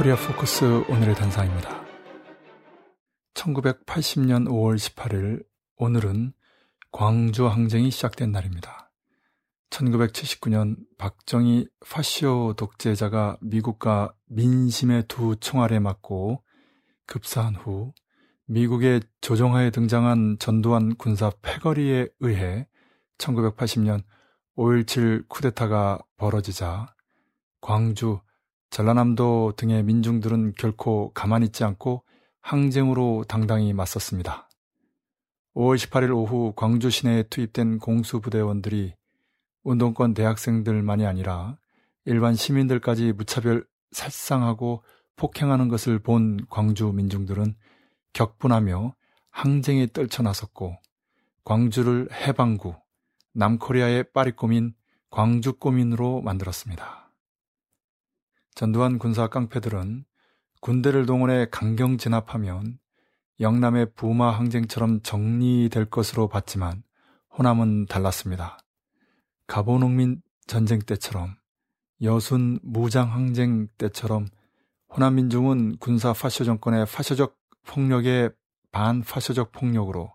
코리아 포커스 오늘의 단상입니다. 1980년 5월 18일 오늘은 광주 항쟁이 시작된 날입니다. 1979년 박정희 파시오 독재자가 미국과 민심의 두 총알에 맞고 급사한 후 미국의 조정하에 등장한 전두환 군사 패거리에 의해 1980년 5.17 쿠데타가 벌어지자 광주, 전라남도 등의 민중들은 결코 가만히 있지 않고 항쟁으로 당당히 맞섰습니다. 5월 18일 오후 광주 시내에 투입된 공수부대원들이 운동권 대학생들만이 아니라 일반 시민들까지 무차별 살상하고 폭행하는 것을 본 광주 민중들은 격분하며 항쟁에 떨쳐나섰고 광주를 해방구, 남코리아의 파리꼬민 광주꼬민으로 만들었습니다. 전두환 군사 깡패들은 군대를 동원해 강경 진압하면 영남의 부마 항쟁처럼 정리될 것으로 봤지만 호남은 달랐습니다. 가보농민 전쟁 때처럼 여순 무장 항쟁 때처럼 호남 민중은 군사 파쇼 정권의 파쇼적 폭력의 반파쇼적 폭력으로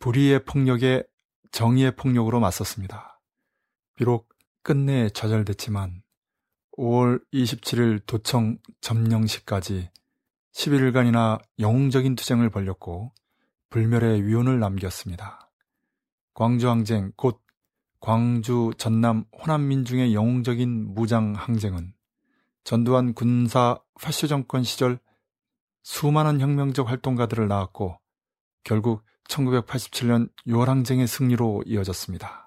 불의의 폭력에 정의의 폭력으로 맞섰습니다. 비록 끝내 좌절됐지만 5월 27일 도청 점령시까지 11일간이나 영웅적인 투쟁을 벌였고 불멸의 위훈을 남겼습니다. 광주항쟁 곧 광주 전남 호남 민중의 영웅적인 무장 항쟁은 전두환 군사 파쇼 정권 시절 수많은 혁명적 활동가들을 낳았고 결국 1987년 6월 항쟁의 승리로 이어졌습니다.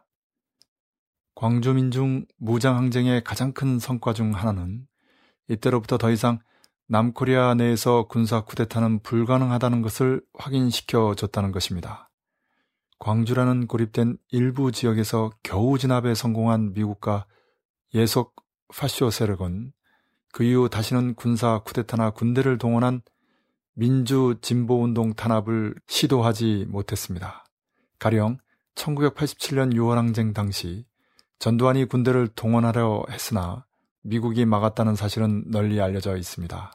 광주 민중 무장 항쟁의 가장 큰 성과 중 하나는 이때로부터 더 이상 남코리아 내에서 군사 쿠데타는 불가능하다는 것을 확인시켜 줬다는 것입니다. 광주라는 고립된 일부 지역에서 겨우 진압에 성공한 미국과 예속 파쇼 세력은 그 이후 다시는 군사 쿠데타나 군대를 동원한 민주 진보 운동 탄압을 시도하지 못했습니다. 가령 1987년 6월 항쟁 당시 전두환이 군대를 동원하려 했으나 미국이 막았다는 사실은 널리 알려져 있습니다.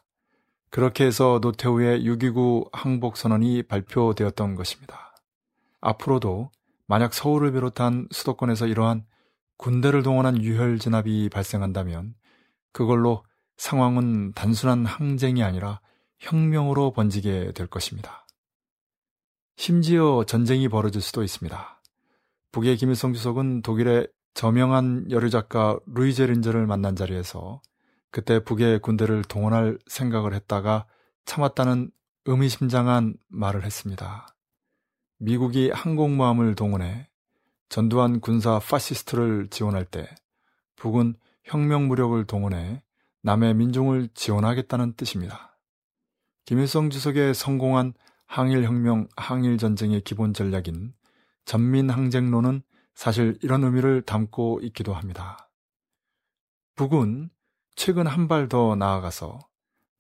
그렇게 해서 노태우의 6.29 항복선언이 발표되었던 것입니다. 앞으로도 만약 서울을 비롯한 수도권에서 이러한 군대를 동원한 유혈 진압이 발생한다면 그걸로 상황은 단순한 항쟁이 아니라 혁명으로 번지게 될 것입니다. 심지어 전쟁이 벌어질 수도 있습니다. 북의 김일성 주석은 독일의 저명한 여류 작가 루이제 린저를 만난 자리에서 그때 북의 군대를 동원할 생각을 했다가 참았다는 의미심장한 말을 했습니다. 미국이 항공모함을 동원해 전두환 군사 파시스트를 지원할 때 북은 혁명 무력을 동원해 남의 민중을 지원하겠다는 뜻입니다. 김일성 주석의 성공한 항일혁명, 항일전쟁의 기본 전략인 전민항쟁론은 사실 이런 의미를 담고 있기도 합니다. 북은 최근 한 발 더 나아가서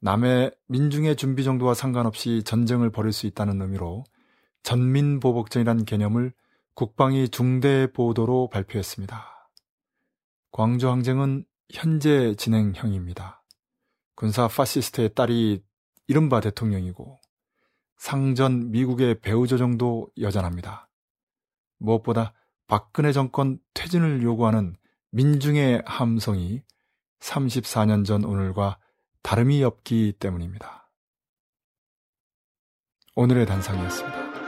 남의 민중의 준비 정도와 상관없이 전쟁을 벌일 수 있다는 의미로 전민보복전이란 개념을 국방위 중대 보도로 발표했습니다. 광주 항쟁은 현재 진행형입니다. 군사 파시스트의 딸이 이른바 대통령이고 상전 미국의 배우조 정도 여전합니다. 무엇보다 박근혜 정권 퇴진을 요구하는 민중의 함성이 34년 전 오늘과 다름이 없기 때문입니다. 오늘의 단상이었습니다.